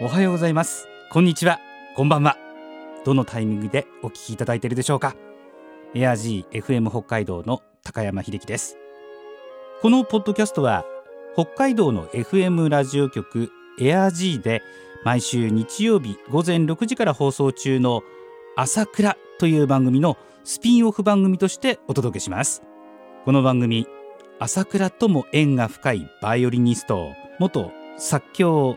おはようございます。こんにちは。こんばんは。どのタイミングでお聞きいただいているでしょうか。エア G FM 北海道の高山秀樹です。このポッドキャストは北海道の FM ラジオ局エア G で毎週日曜日午前6時から放送中の朝倉という番組のスピンオフ番組としてお届けします。この番組朝倉とも縁が深いバイオリニスト元作協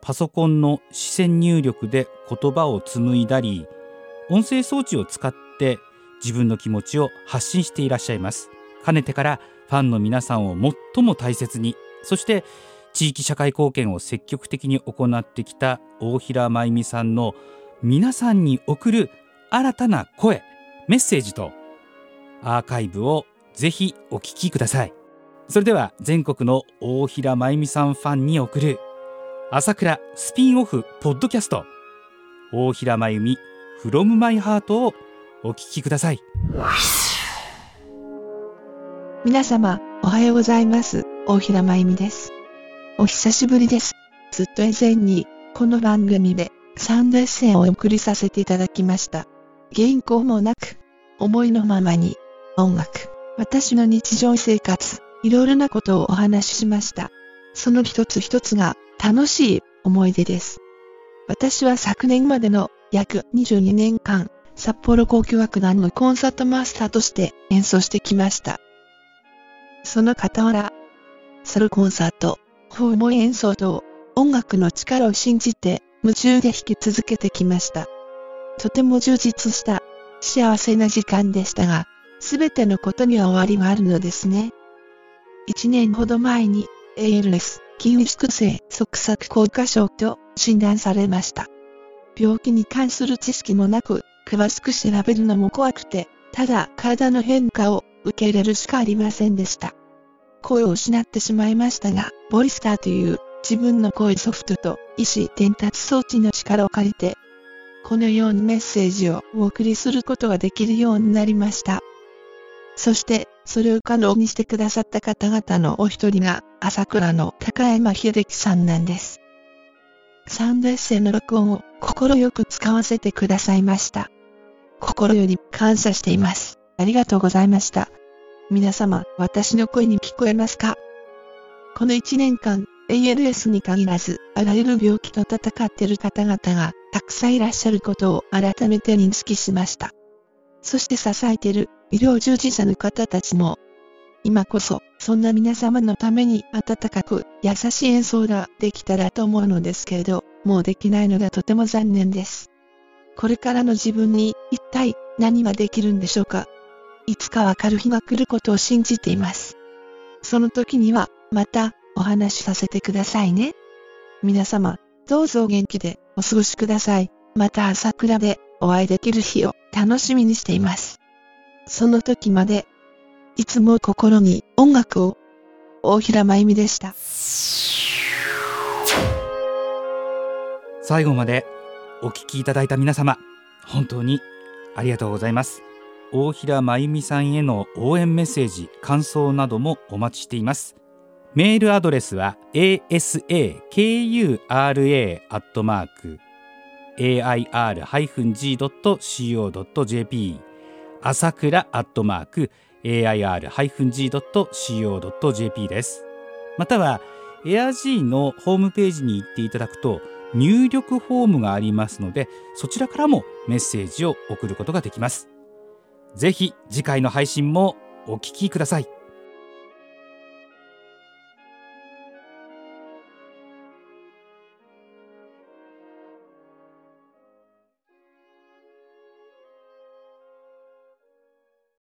パソコンの視線入力で言葉を紡いだり音声装置を使って自分の気持ちを発信していらっしゃいます。かねてからファンの皆さんを最も大切にそして地域社会貢献を積極的に行ってきた大平真由美さんの皆さんに送る新たな声メッセージとアーカイブをぜひお聞きください。それでは全国の大平真由美さんファンに送る朝倉スピンオフポッドキャスト。大平真由美 from my heart をお聞きください。皆様おはようございます。大平真由美です。お久しぶりです。ずっと以前にこの番組でサンドエッセイをお送りさせていただきました。原稿もなく思いのままに音楽。私の日常生活いろいろなことをお話ししました。その一つ一つが楽しい思い出です。私は昨年までの約22年間、札幌交響楽団のコンサートマスターとして演奏してきました。その傍ら、ソロコンサート、訪問演奏と音楽の力を信じて夢中で弾き続けてきました。とても充実した幸せな時間でしたが、すべてのことには終わりがあるのですね。一年ほど前に ALS 筋萎縮性側索硬化症と診断されました。病気に関する知識もなく、詳しく調べるのも怖くて、ただ体の変化を受け入れるしかありませんでした。声を失ってしまいましたが、ボリスターという自分の声ソフトと意思伝達装置の力を借りて、このようにメッセージをお送りすることができるようになりました。そして、それを可能にしてくださった方々のお一人が、朝倉の高山秀樹さんなんです。サウンドエッセイの録音を心よく使わせてくださいました。心より感謝しています。ありがとうございました。皆様、私の声に聞こえますか？この1年間、ALS に限らず、あらゆる病気と戦っている方々がたくさんいらっしゃることを改めて認識しました。そして支えている医療従事者の方たちも、今こそ、そんな皆様のために温かく優しい演奏ができたらと思うのですけれど、もうできないのがとても残念です。これからの自分に一体何ができるんでしょうかいつかわかる日が来ることを信じています。その時にはまたお話しさせてくださいね。皆様、どうぞお元気でお過ごしください。また朝倉でお会いできる日を楽しみにしています。その時まで、いつも心に音楽を、大平真由美でした。最後までお聞きいただいた皆様、本当にありがとうございます。大平真由美さんへの応援メッセージ、感想などもお待ちしています。メールアドレスは asakura.air-g.co.jp 朝倉アットマーク air-g.co.jp です。またはエア G のホームページに行っていただくと入力フォームがありますのでそちらからもメッセージを送ることができます。ぜひ次回の配信もお聞きください。